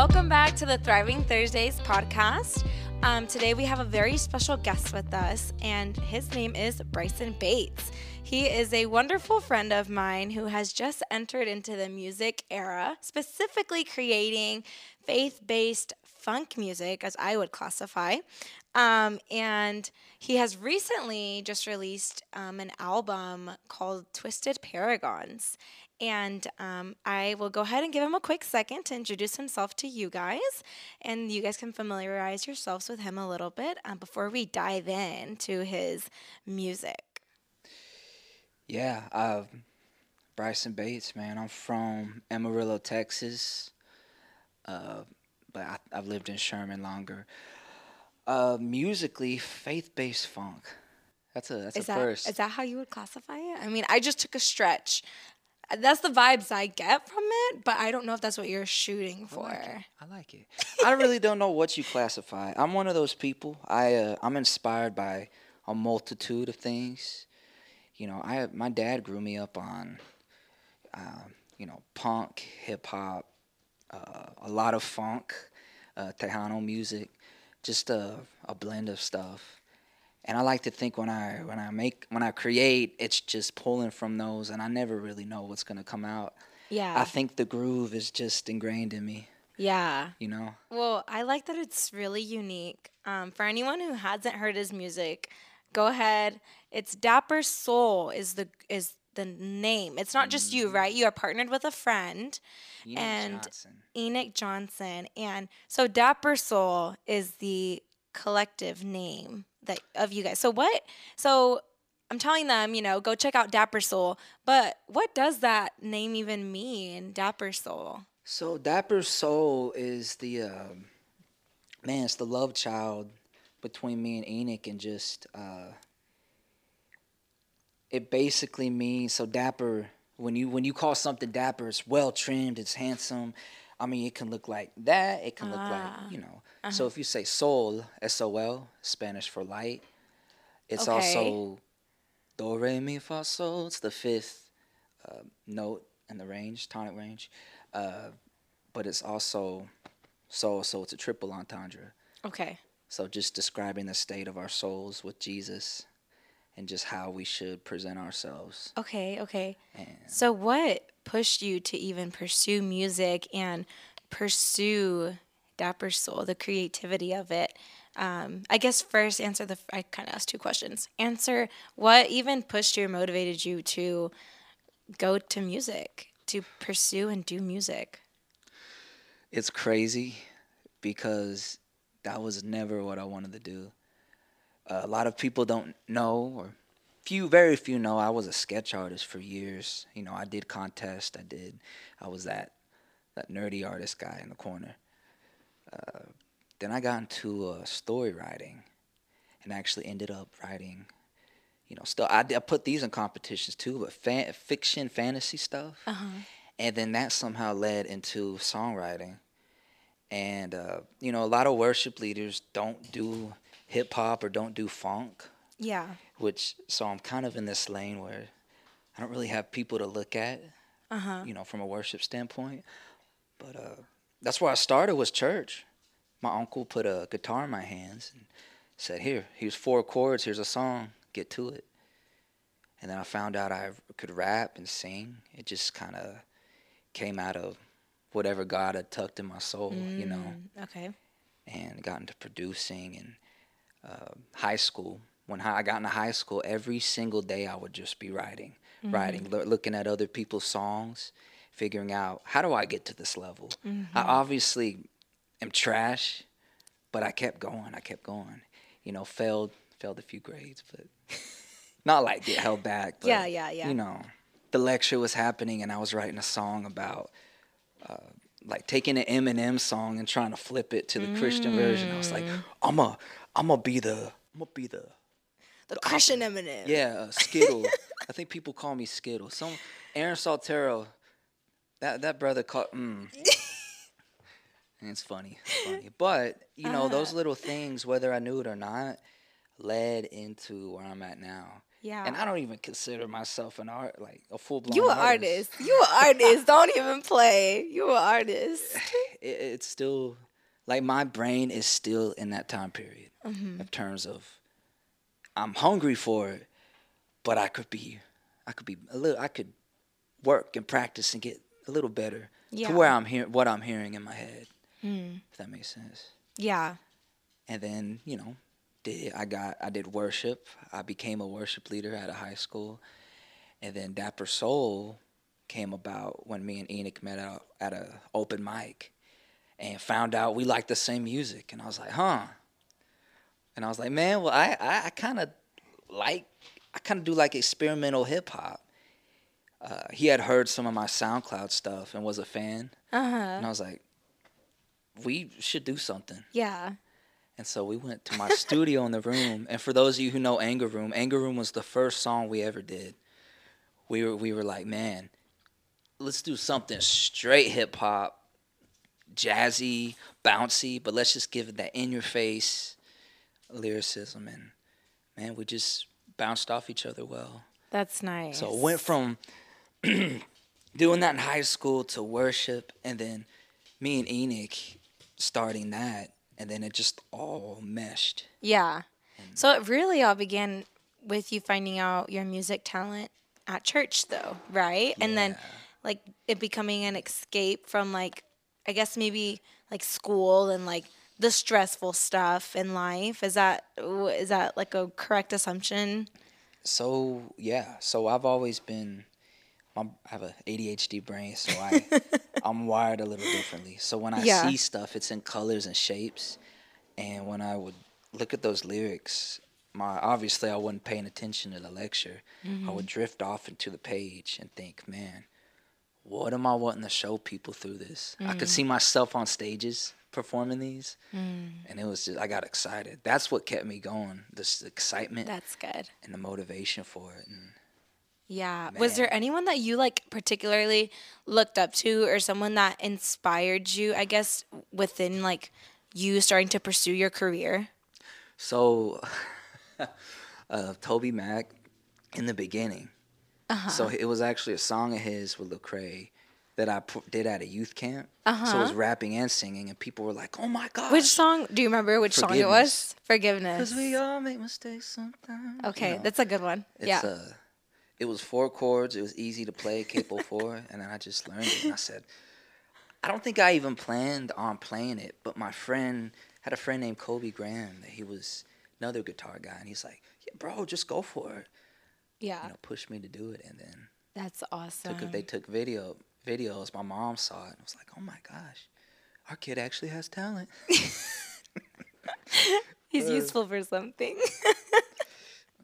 welcome back to the Thriving Thursdays podcast. Um, today we have a very special guest with us, and his name is Bryson Bates. He is a wonderful friend of mine who has just entered into the music era, specifically creating faith based funk music, as I would classify. Um, and he has recently just released um, an album called Twisted Paragons. And um, I will go ahead and give him a quick second to introduce himself to you guys. And you guys can familiarize yourselves with him a little bit um, before we dive into his music. Yeah, uh, Bryson Bates, man. I'm from Amarillo, Texas, uh, but I, have lived in Sherman longer. Uh, musically, faith-based funk. That's a that's is a that, first. Is that how you would classify it? I mean, I just took a stretch. That's the vibes I get from it, but I don't know if that's what you're shooting for. I like it. I, like it. I really don't know what you classify. I'm one of those people. I uh, I'm inspired by a multitude of things you know, I my dad grew me up on, uh, you know, punk, hip hop, uh, a lot of funk, uh, Tejano music, just a, a blend of stuff. And I like to think when I when I make when I create, it's just pulling from those, and I never really know what's gonna come out. Yeah. I think the groove is just ingrained in me. Yeah. You know. Well, I like that it's really unique. Um, for anyone who hasn't heard his music, go ahead. It's DapperSol is the is the name. It's not just you, right? You are partnered with a friend Enoch and Johnson. Enoch Johnson. And so DapperSol is the collective name that of you guys. So what so I'm telling them, you know, go check out DapperSol, but what does that name even mean, DapperSol? So DapperSol is the um, man, it's the love child between me and Enoch, and just uh, it basically means so dapper. When you when you call something dapper, it's well trimmed, it's handsome. I mean, it can look like that. It can look like Ah. you know. Uh-huh. So if you say soul, S O L, Spanish for light, it's Okay. also do re mi fa sol. It's the fifth uh, note in the range, tonic range, uh, but it's also soul. So it's a triple entendre. Okay. So just describing the state of our souls with Jesus and just how we should present ourselves. Okay, okay. And So, what pushed you to even pursue music and pursue DapperSol, the creativity of it? Um, I guess first answer the. I kind of asked two questions. Answer what even pushed you or motivated you to go to music, to pursue and do music? it's crazy because that was never what I wanted to do. Uh, a lot of people don't know, or few, very few know, I was a sketch artist for years. You know, I did contests. I did. I was that that nerdy artist guy in the corner. Uh, then I got into uh, story writing, and actually ended up writing. You know, still I, I put these in competitions too, but fan, fiction, fantasy stuff, Uh huh. and then that somehow led into songwriting. And uh, you know, a lot of worship leaders don't do hip hop or don't do funk, Yeah. which so I'm kind of in this lane where I don't really have people to look at, Uh huh. you know, from a worship standpoint. But uh, that's where I started was church. My uncle put a guitar in my hands and said, "Here, here's four chords. Here's a song. Get to it." And then I found out I could rap and sing. It just kind of came out of whatever God had tucked in my soul, you know, Mm, Okay. and got into producing and uh, high school. When I got into high school, every single day I would just be writing, writing, loo- looking at other people's songs, figuring out how do I get to this level. I obviously am trash, but I kept going. I kept going. You know, failed failed a few grades, but not like get held back. But, Yeah, yeah, yeah. You know, the lecture was happening, and I was writing a song about like taking an Eminem song and trying to flip it to the Christian version. I was like, Mm. I'm a, I'm gonna be the, I'm gonna be the, The Christian Eminem. yeah, uh, Skittle. I think people call me Skittle. Some Aaron Saltero, that that brother called. Mm. And it's funny, it's funny. But you know, those little things, whether I knew it or not, led into where I'm at now. Yeah. And I don't even consider myself an art like a full blown. you an artist. You an artist. Don't even play. You an artist. It, it's still like my brain is still in that time period Mm-hmm. in terms of I'm hungry for it, but I could be, I could be a little, I could work and practice and get a little better Yeah. to where I'm hearing what I'm hearing in my head. Mm. If that makes sense. Yeah. and then you know did i got i did worship. I became a worship leader at a high school. And then DapperSol came about when me and enoch met out at a open mic and found out we liked the same music. And i was like huh. And i was like man well i i, I kind of like i kind of do like experimental hip-hop uh, he had heard some of my soundcloud stuff and was a fan. Uh huh. and i was like we should do something. Yeah. And so we went to my studio in the room. And for those of you who know Anger Room, Anger Room was the first song we ever did. We were we were like, man, let's do something straight hip hop, jazzy, bouncy, but let's just give it that in your face lyricism and man, we just bounced off each other well. That's nice. So it went from doing that in high school to worship, and then me and Enoch starting that, and then it just all meshed. Yeah. So it really all began with you finding out your music talent at church, though, right? And then, like, it becoming an escape from, like, I guess maybe like school and like the stressful stuff in life. Is that is that like a correct assumption? So yeah, so I've always been. I'm, I have a ADHD brain, so I I'm wired a little differently. So when I Yeah. see stuff, it's in colors and shapes, and when I would look at those lyrics, my obviously I wasn't paying attention to the lecture. I would mm-hmm. drift off into the page and think, man, what am I wanting to show people through this? I could see mm. myself on stages performing these, mm. and it was just I got excited. That's what kept me going. This excitement That's good. and the motivation for it. And Yeah. Was there anyone that you like particularly looked up to or someone that inspired you, I guess, within like you starting to pursue your career? so, uh, TobyMac, in the beginning, Uh-huh. so it was actually a song of his with Lecrae that I pu- did at a youth camp. Uh-huh. So it was rapping and singing, and people were like, "Oh my god!" Which song? Do you remember which song it was? Forgiveness. Because we all make mistakes sometimes. you Okay, know. that's a good one. It's yeah. uh it was four chords, it was easy to play, capo four, and then I just learned it and I said I don't think I even planned on playing it, but my friend had a friend named Kobe Graham that he was another guitar guy and he's like, Yeah, bro, just go for it. yeah. You know, pushed me to do it and then That's awesome. took they took video videos, my mom saw it and was like, Oh my gosh, our kid actually has talent. He's uh, useful for something.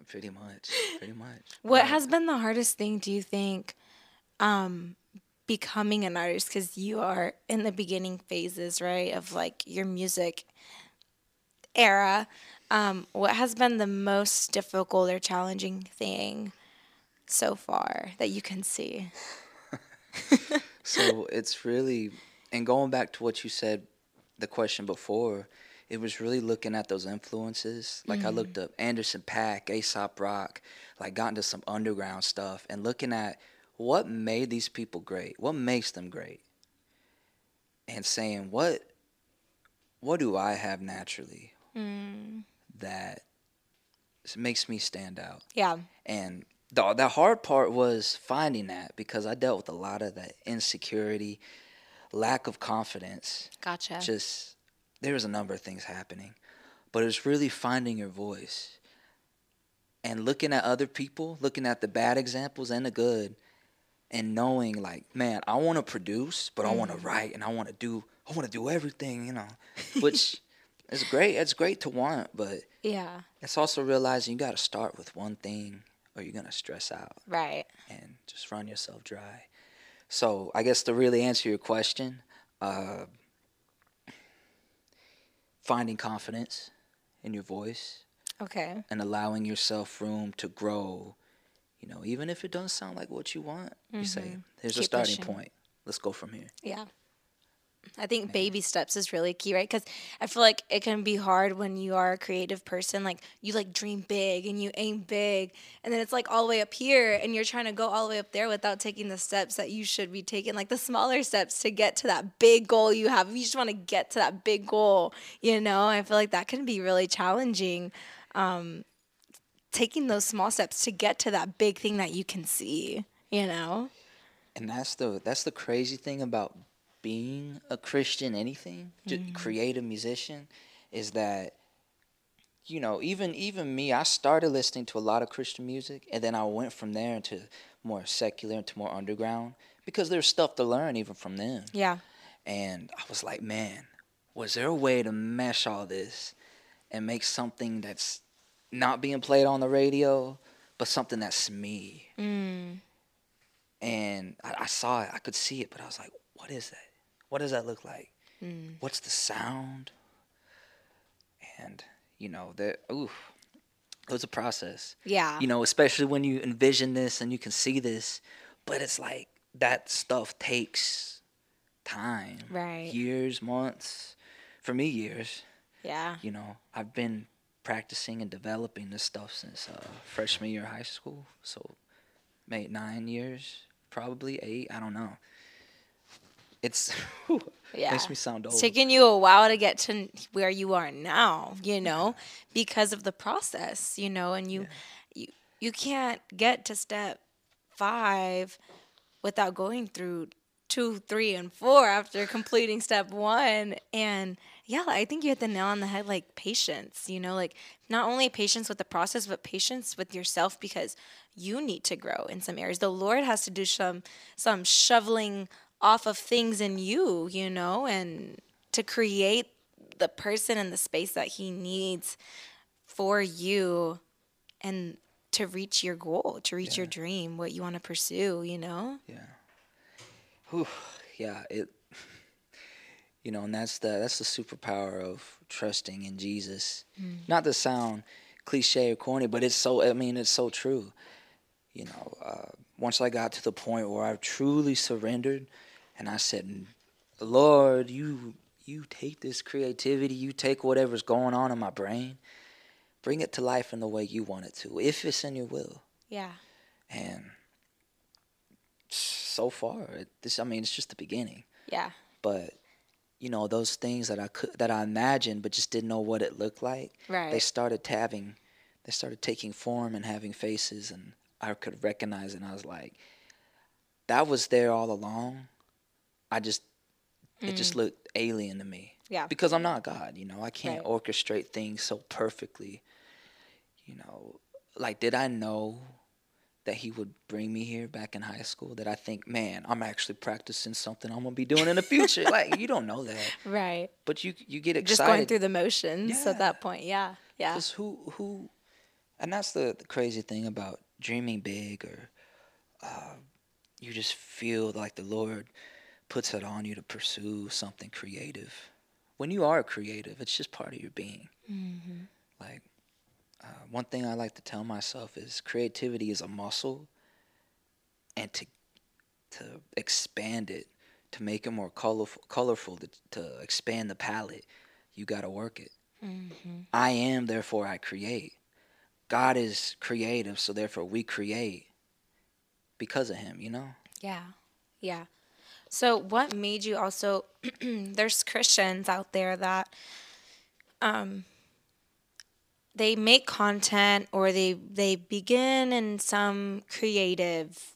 Pretty much. Pretty much. what has been the hardest thing, do you think, um, becoming an artist? Because you are in the beginning phases, right, of like your music era. Um, what has been the most difficult or challenging thing so far that you can see? so it's really and going back to what you said the question before it was really looking at those influences like i looked mm. up Anderson .Paak aesop rock like got into some underground stuff and looking at what made these people great what makes them great and saying what what do i have naturally mm. that makes me stand out Yeah. and the the hard part was finding that because I dealt with a lot of that insecurity, lack of confidence. Gotcha. Just there was a number of things happening, but it's really finding your voice and looking at other people, looking at the bad examples and the good, and knowing like, man, I want to produce, but I want to write and I want to do, I want to do everything, you know, which is great. It's great to want, but yeah. it's also realizing you got to start with one thing or you're to stress out Right. and just run yourself dry. So, I guess to really answer your question, uh, finding confidence in your voice Okay. and allowing yourself room to grow, you know, even if it doesn't sound like what you want, you say, mm-hmm. here's a starting pushing. point. Let's go from here. Yeah. I think baby steps is really key, right? Because I feel like it can be hard when you are a creative person. Like you like dream big and you aim big, and then it's like all the way up here, and you're trying to go all the way up there without taking the steps that you should be taking, like the smaller steps to get to that big goal you have. You just want to get to that big goal, you know, I feel like that can be really challenging. Um, taking those small steps to get to that big thing that you can see, you know. And that's the that's the crazy thing about being a Christian anything, mm-hmm. creative musician, is that you know, even even me, I started listening to a lot of Christian music and then I went from there into more secular into more underground because there's stuff to learn even from them. Yeah. And I was like, man, was there a way to mesh all this and make something that's not being played on the radio, but something that's me? Mm. And I, I, saw it, I could see it, but I was like, what is that? What does that look like? Mm. What's the sound? And you know that ooh, it was a process. Yeah. You know, especially when you envision this and you can see this, but it's like that stuff takes time. Right. Years, months. For me, years. Yeah. You know, I've been practicing and developing this stuff since uh, freshman year of high school. So, maybe nine years, probably eight. I don't know. It's yeah. makes me sound old. It's taken you a while to get to where you are now, you know, because of the process, you know, and you yeah. you you can't get to step 5 without going through 2, 3 and 4 after completing step 1 and yeah, I think you hit the nail on the head like patience, you know, like not only patience with the process but patience with yourself because you need to grow in some areas. The Lord has to do some some shoveling off of things in you, you know, and to create the person and the space that he needs for you and to reach your goal, to reach yeah. your dream, what you want to pursue, you know? Yeah. Whew. Yeah, it you know, and that's the that's the superpower of trusting in Jesus. Mm. Not to sound cliche or corny, but it's so I mean, it's so true. You know, uh, once I got to the point where I truly surrendered and I said, Lord, you you take this creativity, you take whatever's going on in my brain, bring it to life in the way you want it to, if it's in your will. Yeah. And so far, this I mean, it's just the beginning. Yeah. But you know, those things that I could that I imagined but just didn't know what it looked like. Right. They started having they started taking form and having faces and I could recognize it and I was like, that was there all along I just mm. it just mm. looked alien to me. Yeah. Because I'm not God, you know. I can't right. orchestrate things so perfectly. You know, like did I know that he would bring me here back in high school that I think, man, I'm actually practicing something I'm gonna be doing in the future. like you don't know that, right? But you you get excited. Just going through the motions yeah. at that point, yeah, yeah. Because who who, and that's the, the crazy thing about dreaming big, or uh, you just feel like the Lord puts it on you to pursue something creative. When you are creative, it's just part of your being. Mm-hmm. Like, uh, one thing I like to tell myself is creativity is a muscle, and to to expand it, to make it more colorful, colorful, to, to expand the palette, you got to work it. Mm-hmm. I am, therefore I create. God is creative, so therefore we create because of Him. You know. Yeah, yeah. So, what made you also? there's Christians out there that um, they make content or they they begin in some creative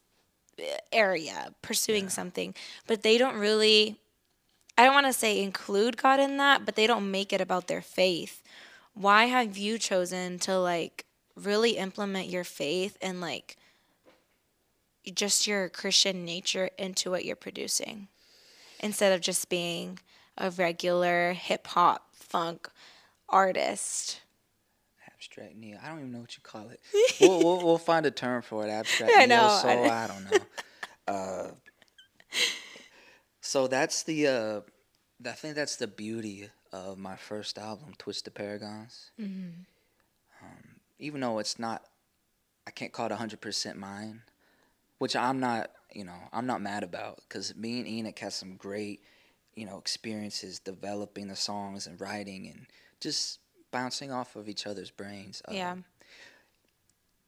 eh, area pursuing yeah. something, but they don't really. I don't want to say include God in that, but they don't make it about their faith. Why have you chosen to like really implement your faith and like just your Christian nature into what you're producing instead of just being a regular hip hop funk artist. Abstract neo. I don't even know what you call it. we'll, we'll, we'll find a term for it. Abstract I know. So I, I don't know. Uh, so that's the. Uh, I think that's the beauty of my first album, Twisted Paragons. Mm-hmm. Um, even though it's not, I can't call it hundred percent mine which I'm not, you know, I'm not mad about because me and Enoch has some great, you know, experiences developing the songs and writing and just bouncing off of each other's brains. Um, Yeah.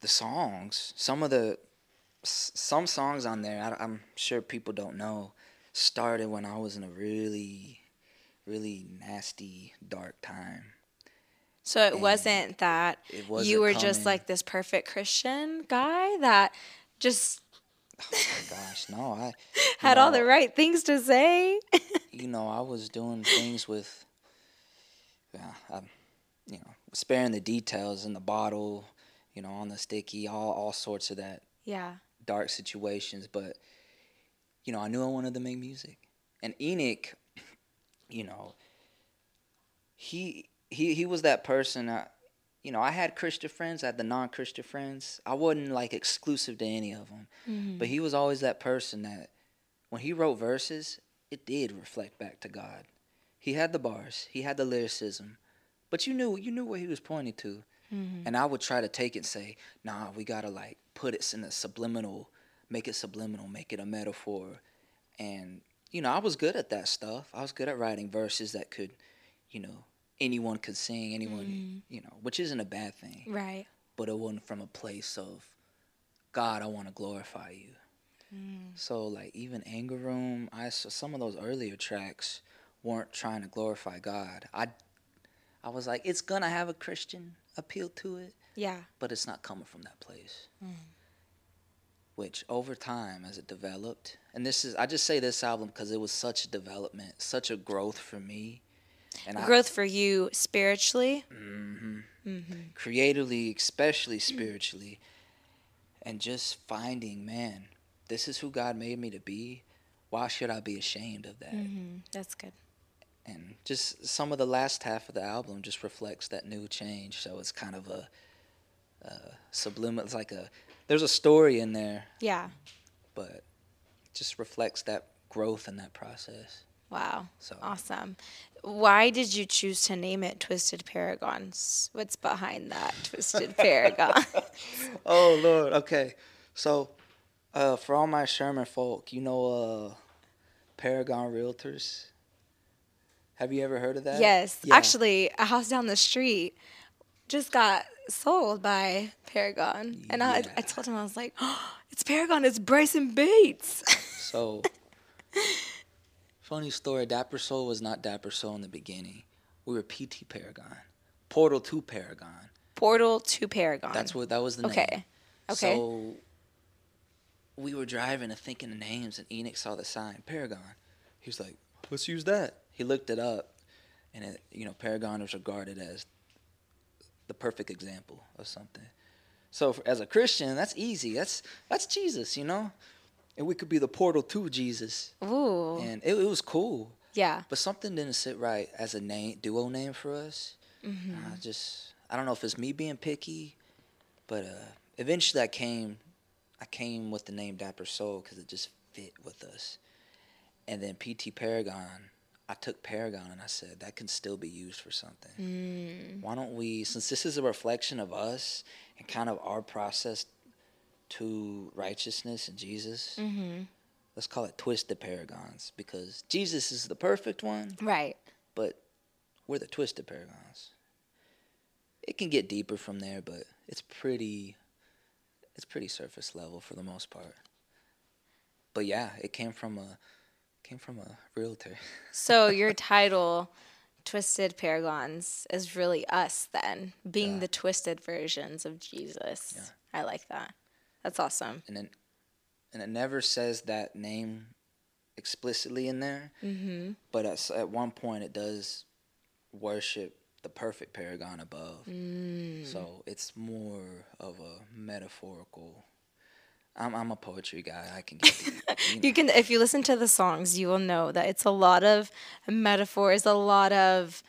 the songs, some of the some songs on there, I, I'm sure people don't know, started when I was in a really, really nasty, dark time. So it And wasn't that It wasn't you were just like this perfect Christian guy that just Oh my gosh, no, I had all the right things to say. you know, I was doing things with, yeah, I'm, you know, sparing the details in the bottle, you know, on the sticky, all all sorts of that yeah. dark situations. But, you know, I knew I wanted to make music, and Enoch, you know, he he he was that person. I, you know, I had Christian friends, I had the non-Christian friends. I wasn't like exclusive to any of them, Mm-hmm. but he was always that person that when he wrote verses, it did reflect back to God. He had the bars, he had the lyricism, but you knew you knew where he was pointing to. Mm-hmm. And I would try to take it and say, nah, we gotta like put it in a subliminal, make it subliminal, make it a metaphor. And, you know, I was good at that stuff. I was good at writing verses that could, you know, anyone could sing, anyone, mm. you know, which isn't a bad thing. Right. But it wasn't from a place of, God, I want to glorify you. Mm. So, like, even Anger Room, I saw some of those earlier tracks weren't trying to glorify God. I, I was like, it's gonna have a Christian appeal to it Yeah. but it's not coming from that place. Mm. Which over time, as it developed, and this is, I just say this album because it was such a development, such a growth for me. And I, Growth for you spiritually. creatively, especially spiritually, and just finding, man, this is who God made me to be. Why should I be ashamed of that? Mm-hmm. That's good. And just some of the last half of the album just reflects that new change. So it's kind of a, uh subliminal. It's like a there's a story in there, Yeah. but just reflects that growth in that process. Wow. So Awesome. Why did you choose to name it Twisted Paragons? What's behind that Twisted Paragon? Oh Lord, okay. So uh, for all my Sherman folk, you know uh, Paragon Realtors. Have you ever heard of that? yes. Yeah. Actually, a house down the street just got sold by Paragon. And I, I told him, I was like, oh, it's Paragon, it's Bryson Bates. So funny story. DapperSol was not DapperSol in the beginning. We were PT Paragon, Portal to Paragon. Portal to Paragon. That's what that was the name. Okay. Okay. So we were driving and thinking of names, and Enoch saw the sign Paragon. He was like, "Let's use that." He looked it up, and it, you know, Paragon was regarded as the perfect example of something. So for, as a Christian, that's easy. That's that's Jesus, you know, and we could be the portal to Jesus, Ooh. and it, it was cool. yeah. But something didn't sit right as a name duo name for us. Mm-hmm. I just I don't know if it's me being picky, but uh, eventually I came I came with the name DapperSol because it just fit with us. And then PT Paragon, I took Paragon and I said that can still be used for something. Mm. Why don't we, since this is a reflection of us and kind of our process to righteousness and Jesus, Mm-hmm. let's call it Twisted Paragons because Jesus is the perfect one Right. but we're the twisted paragons. It can get deeper from there, but it's pretty it's pretty surface level for the most part. But yeah, it came from a came from a realtor. So your title, Twisted Paragons, is really us then, being Yeah. the twisted versions of Jesus. Yeah. I like that. That's awesome. And then and it never says that name explicitly in there, Mm-hmm. but at, at one point it does worship the perfect paragon above. Mm. So it's more of a metaphorical I'm I'm a poetry guy. I can get deep, you know. You can, if you listen to the songs, you will know that it's a lot of metaphors, a lot of.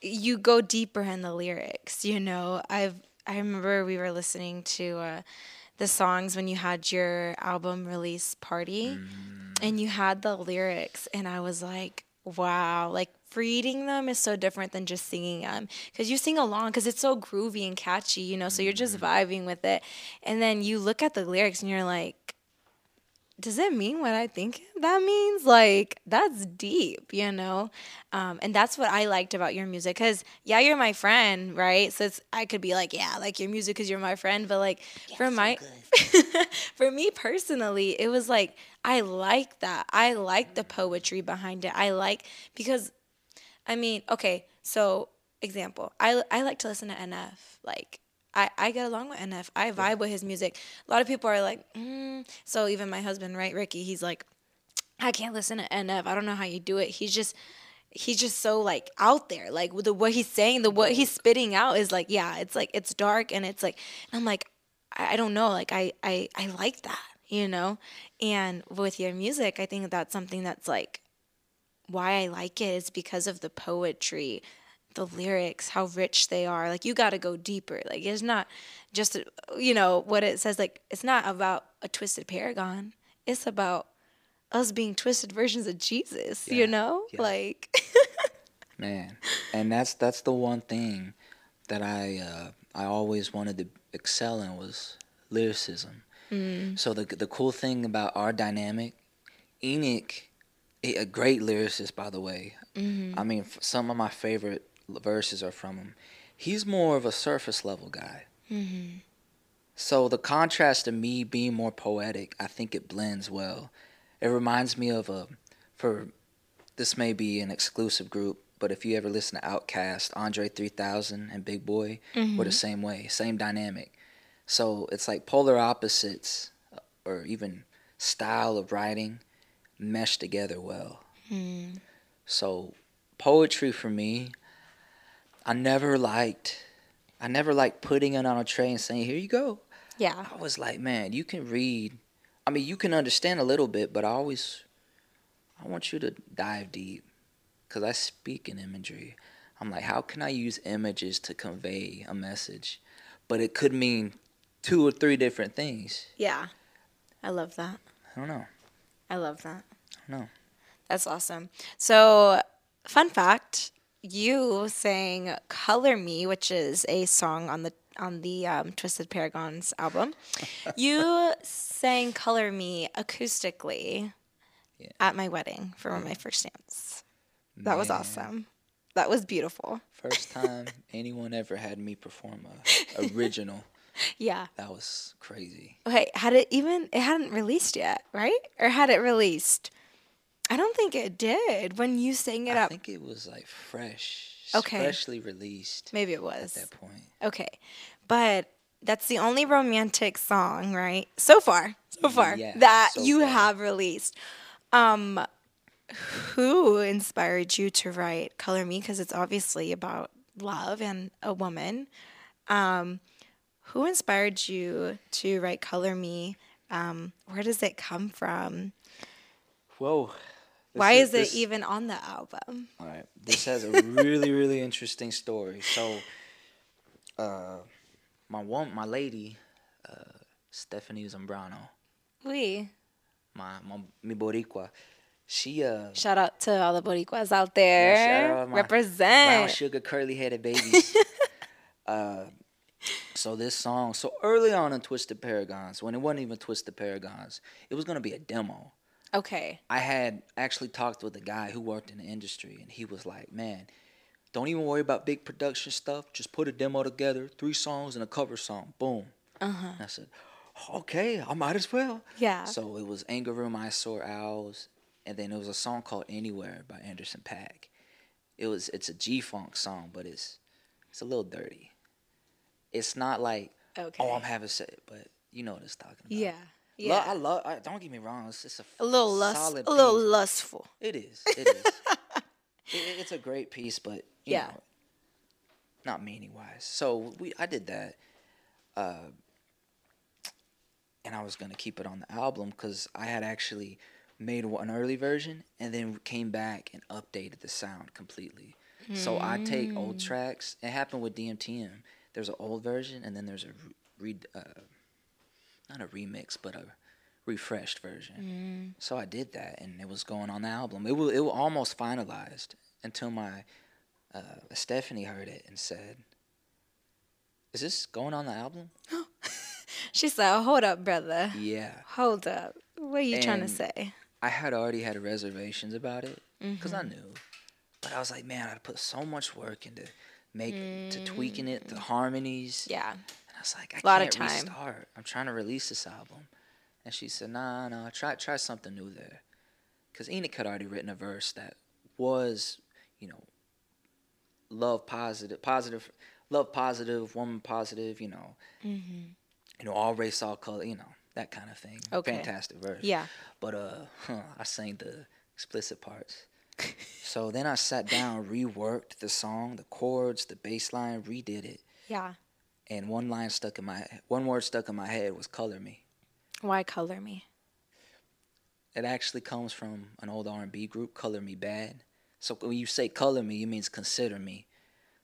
You go deeper in the lyrics. You know, I've I remember we were listening to uh, the songs when you had your album release party, and you had the lyrics, and I was like, wow, like reading them is so different than just singing them because you sing along because it's so groovy and catchy, you know, so you're just mm-hmm. vibing with it, and then you look at the lyrics and you're like does it mean what I think that means? Like, that's deep, you know? Um, and that's what I liked about your music. Cause, yeah, you're my friend, right? So it's, I could be like, yeah, like your music because you're my friend. But, like, for my, for me personally, it was like, I like that. I like the poetry behind it. I like, because, I mean, okay, so example, I, I like to listen to NF. Like, I, I get along with NF. I vibe yeah. with his music. A lot of people are like, mm. so even my husband, right, Ricky, he's like, I can't listen to NF. I don't know how you do it. He's just he's just so like out there. Like the what he's saying, the what he's spitting out is like, yeah, it's like it's dark and it's like and I'm like, I, I don't know, like I, I I like that, you know? And with your music, I think that's something that's like why I like it is because of the poetry the lyrics, how rich they are. Like you got to go deeper. Like it's not just you know what it says. Like it's not about a twisted paragon. It's about us being twisted versions of Jesus. Yeah, you know, yeah. like. Man, and that's that's the one thing that I uh, I always wanted to excel in was lyricism. Mm. So the the cool thing about our dynamic, Enoch, a great lyricist by the way. Mm-hmm. I mean, some of my favorite verses are from him. He's more of a surface level guy. Mm-hmm. So the contrast to me being more poetic, I think it blends well. It reminds me of a, for this may be an exclusive group, but if you ever listen to Outkast, Andre 3000 and Big Boi mm-hmm. were the same way, same dynamic. So it's like polar opposites uh, or even style of writing mesh together well. Mm. So poetry for me, I never liked I never liked putting it on a tray and saying, "Here you go." Yeah. I was like, "Man, you can read. I mean, you can understand a little bit, but I always I want you to dive deep cuz I speak in imagery. I'm like, how can I use images to convey a message? But it could mean two or three different things. Yeah. I love that. I don't know. I love that. No. That's awesome. So, fun fact you sang "Color Me," which is a song on the on the um, Twisted Paragons album. you sang "Color Me" acoustically yeah. at my wedding for one of my first dance. That Man. was awesome. That was beautiful. First time anyone ever had me perform a original. yeah. That was crazy. Okay, had it even it hadn't released yet, right? Or had it released? I don't think it did when you sang it I up. I think it was like fresh. Okay. Freshly released. Maybe it was. At that point. Okay. But that's the only romantic song, right? So far. So far yeah, that so you far. have released. Um who inspired you to write Color Me because it's obviously about love and a woman. Um who inspired you to write Color Me? Um, where does it come from? Whoa, why is, is it even on the album? All right, this has a really really interesting story. So, uh, my one my lady, uh, Stephanie Zambrano. We. My my mi boricua. She uh. Shout out to all the boricuas out there. Yeah, out Represent. Brown sugar curly headed babies. uh, so this song, so early on in Twisted Paragons, when it wasn't even Twisted Paragons, it was gonna be a demo. Okay. I had actually talked with a guy who worked in the industry, and he was like, "Man, don't even worry about big production stuff. Just put a demo together, three songs and a cover song. Boom." Uh-huh. I said, "Okay, I might as well." Yeah. So it was Anger Room, Eyesore Owls, and then it was a song called Anywhere by Anderson .Paak. It was it's a G funk song, but it's it's a little dirty. It's not like okay. oh I'm having sex, but you know what it's talking about. Yeah. Yeah. Lo- I love. I, don't get me wrong. It's just a, a little lust, a little lustful. It is. It is. it, it's a great piece, but yeah, know, not meaning wise. So we, I did that, uh, and I was gonna keep it on the album because I had actually made an early version and then came back and updated the sound completely. Mm. So I take old mm. tracks. It happened with DMTM. There's an old version and then there's a re, uh, not a remix, but a refreshed version. Mm. So I did that, and it was going on the album. It was it was almost finalized until my uh, Stephanie heard it and said, "Is this going on the album?" she said, "Hold up, brother." Yeah. Hold up. What are you trying to say? I had already had reservations about it because I Mhm. knew, but I was like, man, I put so much work into make to tweaking it, the harmonies. Yeah. Was like, I Lot of can't time. restart. I'm trying to release this album. And she said, Nah, nah, try try something new there. Cause Enoch had already written a verse that was, you know, love positive, positive, love positive, woman positive. You know, Mm-hmm. you know, all race, all color. You know, that kind of thing. Okay. Fantastic verse. Yeah. But uh, huh, I sang the explicit parts. so then I sat down, reworked the song, the chords, the bass line, redid it, Yeah. And one line stuck in my one word stuck in my head was "color me." Why color me? It actually comes from an old R&B group, Color Me Badd. So when you say "color me," it means consider me.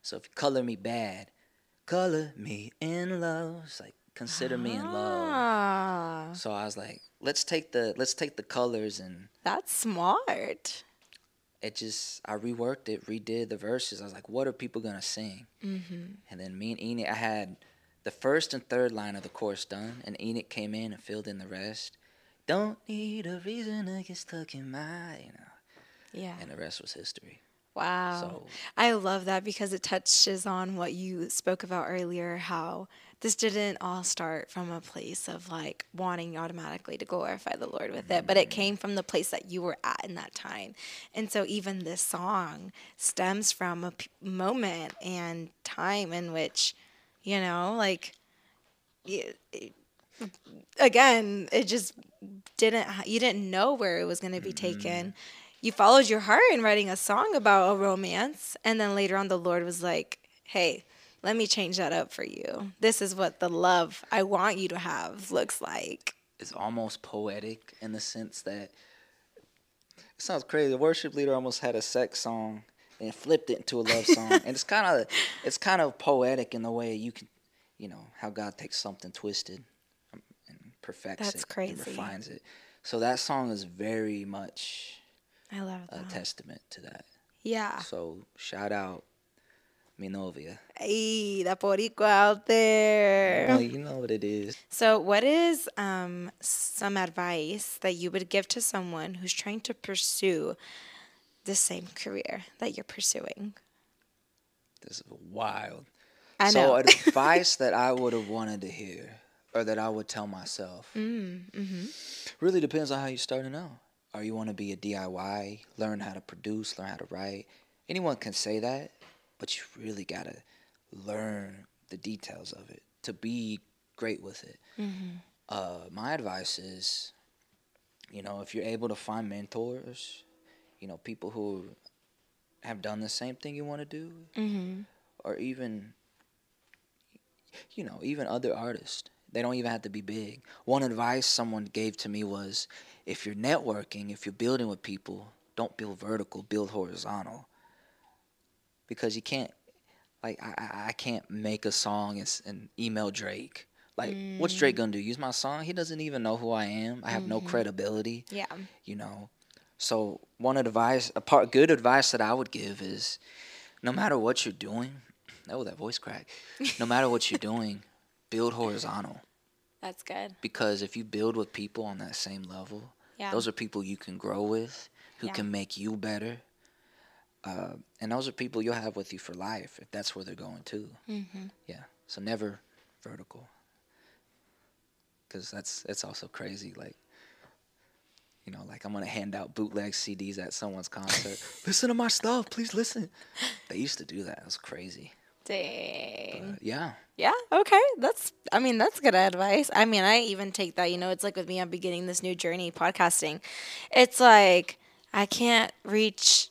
So if you color me bad, color me in love. It's like consider me in love. Ah, So I was like, let's take the let's take the colors and that's smart. It just I reworked it, redid the verses. I was like, what are people gonna sing? Mm-hmm. And then me and Enoch, I had the first and third line of the chorus done, and Enoch came in and filled in the rest. Don't need a reason to get stuck in my, you know, Yeah. and the rest was history. Wow. So I love that because it touches on what you spoke about earlier how this didn't all start from a place of like wanting automatically to glorify the Lord with it, but it mm-hmm. came from the place that you were at in that time. And so even this song stems from a p- moment and time in which, you know, like, it, it, again, it just didn't, you didn't know where it was going to be mm-hmm. taken you followed your heart in writing a song about a romance and then later on the lord was like hey let me change that up for you this is what the love i want you to have looks like it's almost poetic in the sense that it sounds crazy. The worship leader almost had a sex song and flipped it into a love song, and it's kind of it's kind of poetic in the way you can, you know, how God takes something twisted and perfects That's it, crazy. and refines it. So that song is very much i love a testament to that. yeah So shout out mi novia. hey that boricua out there Well, you know what it is. so what is um, some advice that you would give to someone who's trying to pursue the same career that you're pursuing This is wild. i know. so advice that I would have wanted to hear or that I would tell myself mm, hmm really depends on how you're starting out. Or you want to be a DIY, learn how to produce, learn how to write. Anyone can say that, but you really got to learn the details of it to be great with it. hmm Uh, my advice is, you know, if you're able to find mentors, you know, people who have done the same thing you want to do, hmm or even you know even other artists they don't even have to be big. One advice someone gave to me was if you're networking if you're building with people don't build vertical build horizontal. Because you can't like i, I- can't make a song and, and email drake. Like what's drake gonna do? Use my song? He doesn't even know who i am. I have no Mhm. credibility yeah. you know? So one advice a part good advice that i would give is no matter what you're doing oh that voice crack. No matter what you're doing build horizontal. That's good. Because if you build with people on that same level yeah. those are people you can grow with who Yeah. can make you better. Uh, and those are people you'll have with you for life if that's where they're going too hmm yeah. So never vertical. Because that's it's also crazy like you know like i'm gonna hand out bootleg cds at someone's concert. Listen to my stuff please listen. They used to do that. It was crazy Dang. But, yeah Yeah, okay. That's I mean, that's good advice. I mean, I even take that, you know, it's like with me I'm beginning this new journey podcasting. It's like I can't reach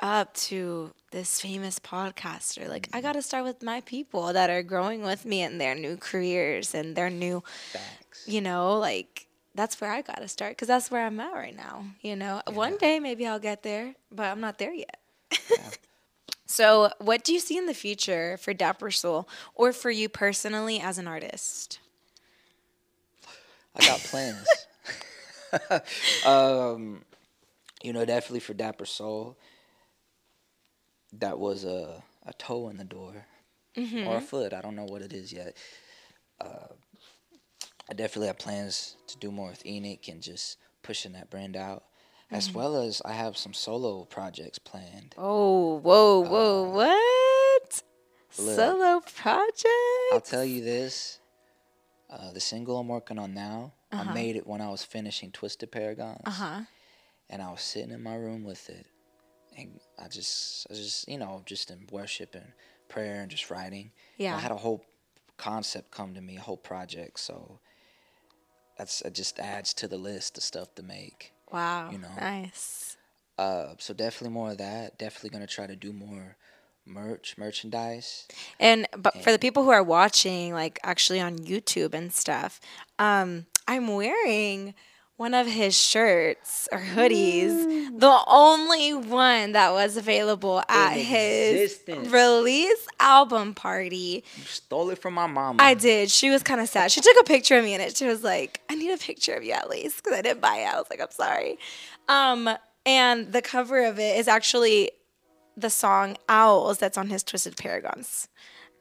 up to this famous podcaster. Like I mm-hmm. got to start with my people that are growing with me in their new careers and their new, facts you know, like that's where I got to start cuz that's where I'm at right now, you know. One day maybe I'll get there, but I'm not there yet. Yeah. So, what do you see in the future for DapperSol or for you personally as an artist? i got plans um you know definitely for DapperSol that was a, a toe in the door Mm-hmm. or a foot. I don't know what it is yet. Uh, I definitely have plans to do more with Enoch and just pushing that brand out, as Mm-hmm. well as I have some solo projects planned. Oh, whoa, whoa, what? look. Solo project? I'll tell you this: uh, the single I'm working on now, I made it when I was finishing Twisted Paragons, Uh huh. and I was sitting in my room with it, and I just, I just, you know, just in worship and prayer and just writing. And Yeah. I had a whole concept come to me, a whole project. So that's it. Just adds to the list of stuff to make. Wow. you know. Nice. Uh, so definitely more of that. Definitely gonna try to do more merch, merchandise. And but for the people who are watching, like actually on YouTube and stuff, um, I'm wearing one of his shirts or hoodies, the only one that was available at his existence. release album party. You stole it from my mama. I did. She was kind of sad. She took a picture of me in it. She was like, "I need a picture of you at least," because I didn't buy it. I was like, "I'm sorry." Um, and the cover of it is actually the song "Owls" that's on his Twisted Paragons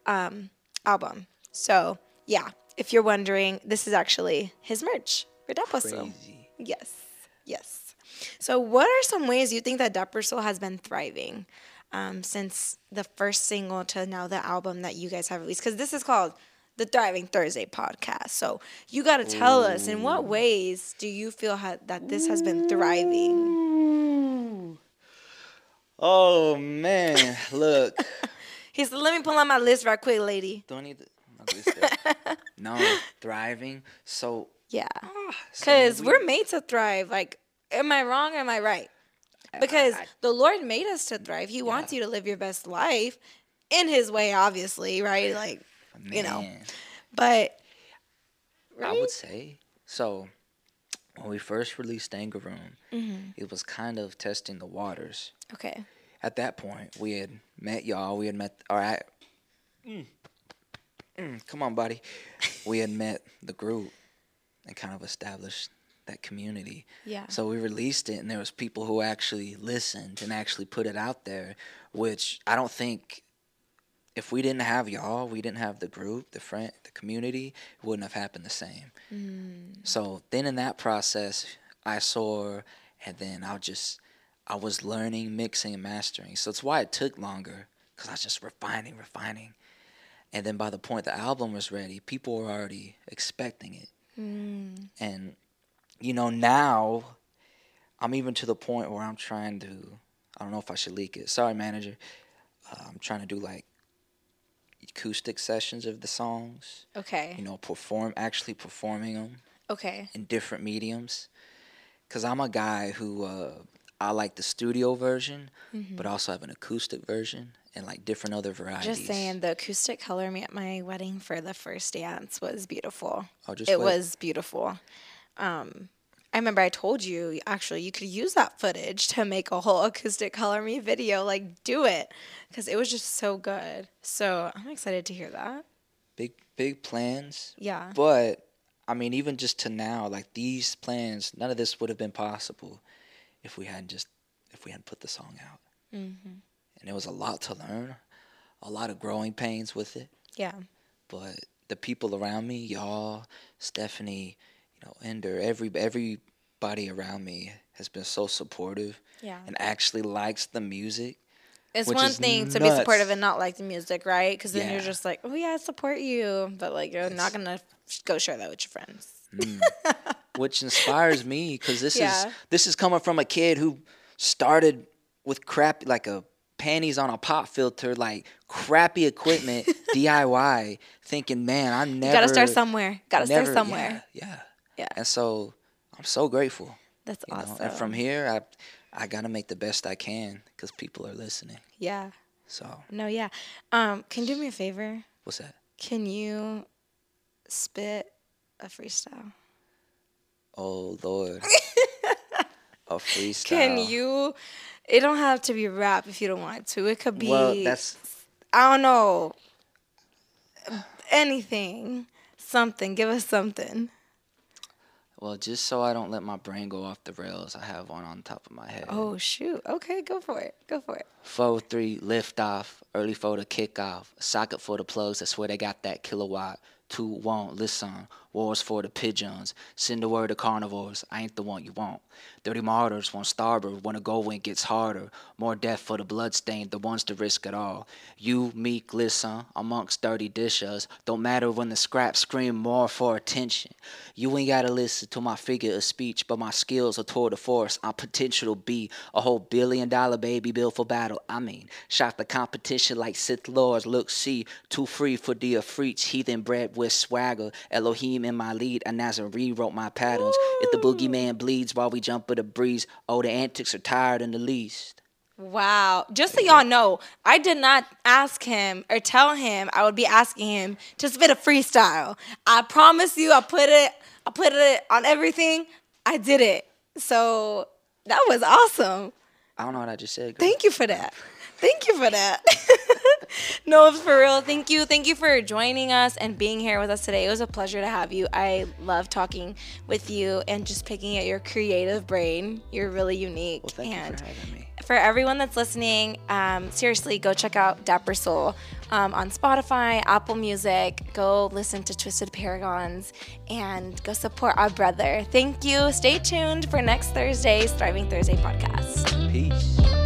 um, album. So yeah, if you're wondering, this is actually his merch for. Yes, yes. So, what are some ways you think that DapperSol has been thriving um, since the first single to now the album that you guys have released? Because this is called the Thriving Thursday podcast. So, you got to tell us in what ways do you feel ha- that this has been thriving? Oh man, look. He said, "Let me pull out my list right quick, lady." Don't need the. not this guy. no, thriving. So. Yeah, so because we- we're made to thrive. Like, am I wrong? Or am I right? Because I- the Lord made us to thrive. He wants you to live your best life in His way, obviously, right? Like, you know, man, but I would say so. When we first released Anger Room, Mm-hmm. it was kind of testing the waters. okay, At that point, we had met y'all. We had met. All right. Mm. Mm, come on, buddy. We had met the group and kind of established that community. yeah, So we released it, and there was people who actually listened and actually put it out there, which I don't think. If we didn't have y'all, we didn't have the group, the friend, the community, it wouldn't have happened the same. Mm. So then in that process, I saw, and then I just, I was learning, mixing, and mastering. So it's why it took longer, because I was just refining, refining. And then by the point the album was ready, people were already expecting it. And, you know, now I'm even to the point where I'm trying to, I don't know if I should leak it. Sorry, manager. Uh, I'm trying to do like acoustic sessions of the songs, okay, you know, perform, actually performing them okay, in different mediums. Cause I'm a guy who uh, I like the studio version, but also have an acoustic version and like different other varieties. Just saying, the acoustic color me at my wedding for the first dance was beautiful. Oh, just it wait. was beautiful. Um, I remember I told you actually you could use that footage to make a whole acoustic color me video. Like, do it because it was just so good. So I'm excited to hear that. big big plans. Yeah. But I mean, even just to now, like these plans, none of this would have been possible if we hadn't just if we hadn't put the song out. Mm-hmm. And it was a lot to learn, a lot of growing pains with it. Yeah. But the people around me, y'all, Stephanie, you know, Ender, every everybody around me has been so supportive Yeah. and actually likes the music. It's one thing to be supportive and not like the music, right? Because then you're just like, oh yeah, I support you, but like you're not gonna go share that with your friends. Mm. which inspires me because this Yeah. is this is coming from a kid who started with crap like a panties on a pop filter, like crappy equipment, DIY, thinking, man, I never Gotta start somewhere. Gotta never- start somewhere. Yeah, yeah, Yeah. And so I'm so grateful. That's You know? awesome. And from here, I I gotta make the best I can because people are listening. yeah. So No, yeah. Um, can you do me a favor? what's that? Can you spit a freestyle? Oh Lord, a freestyle. Can you? It don't have to be rap if you don't want to. It could be. Well, that's I don't know. Anything, something. Give us something. well, just so I don't let my brain go off the rails. I have one on top of my head. Oh shoot. Okay, go for it. Go for it. Four three lift off, early for the kickoff, socket for the plugs. I swear they got that kilowatt. Two won't listen. Wars for the pigeons. Send the word to carnivores. I ain't the one you want. Thirty martyrs want starboard when a going gets harder. More death for the bloodstained, the ones to risk it all. You, me, glisten amongst dirty dishes. Don't matter when the scraps scream more for attention. You ain't gotta listen to my figure of speech, but my skills are toward the force. I'm potential a whole billion dollar baby built for battle. I mean, shot the competition like Sith Lords. Look, see, too free for dear freaks. Heathen bred with swagger. Elohim in my lead. A Nazarene rewrote my patterns. If the boogeyman bleeds while we jump with a breeze, oh, the antics are tired in the least. Wow. Just so y'all know, I did not ask him or tell him I would be asking him to spit a freestyle. I promise you I put it I put it on everything. I did it. So that was awesome. I don't know what I just said. girl. Thank you for that. Thank you for that. no, it's for real. Thank you. Thank you for joining us and being here with us today. It was a pleasure to have you. I love talking with you and just picking at your creative brain. You're really unique. Well, thank and you for having me. for everyone that's listening, um, seriously, go check out DapperSol um, on Spotify, Apple Music. Go listen to Twisted Paragons and go support our brother. Thank you. Stay tuned for next Thursday's Thriving Thursday podcast. Peace.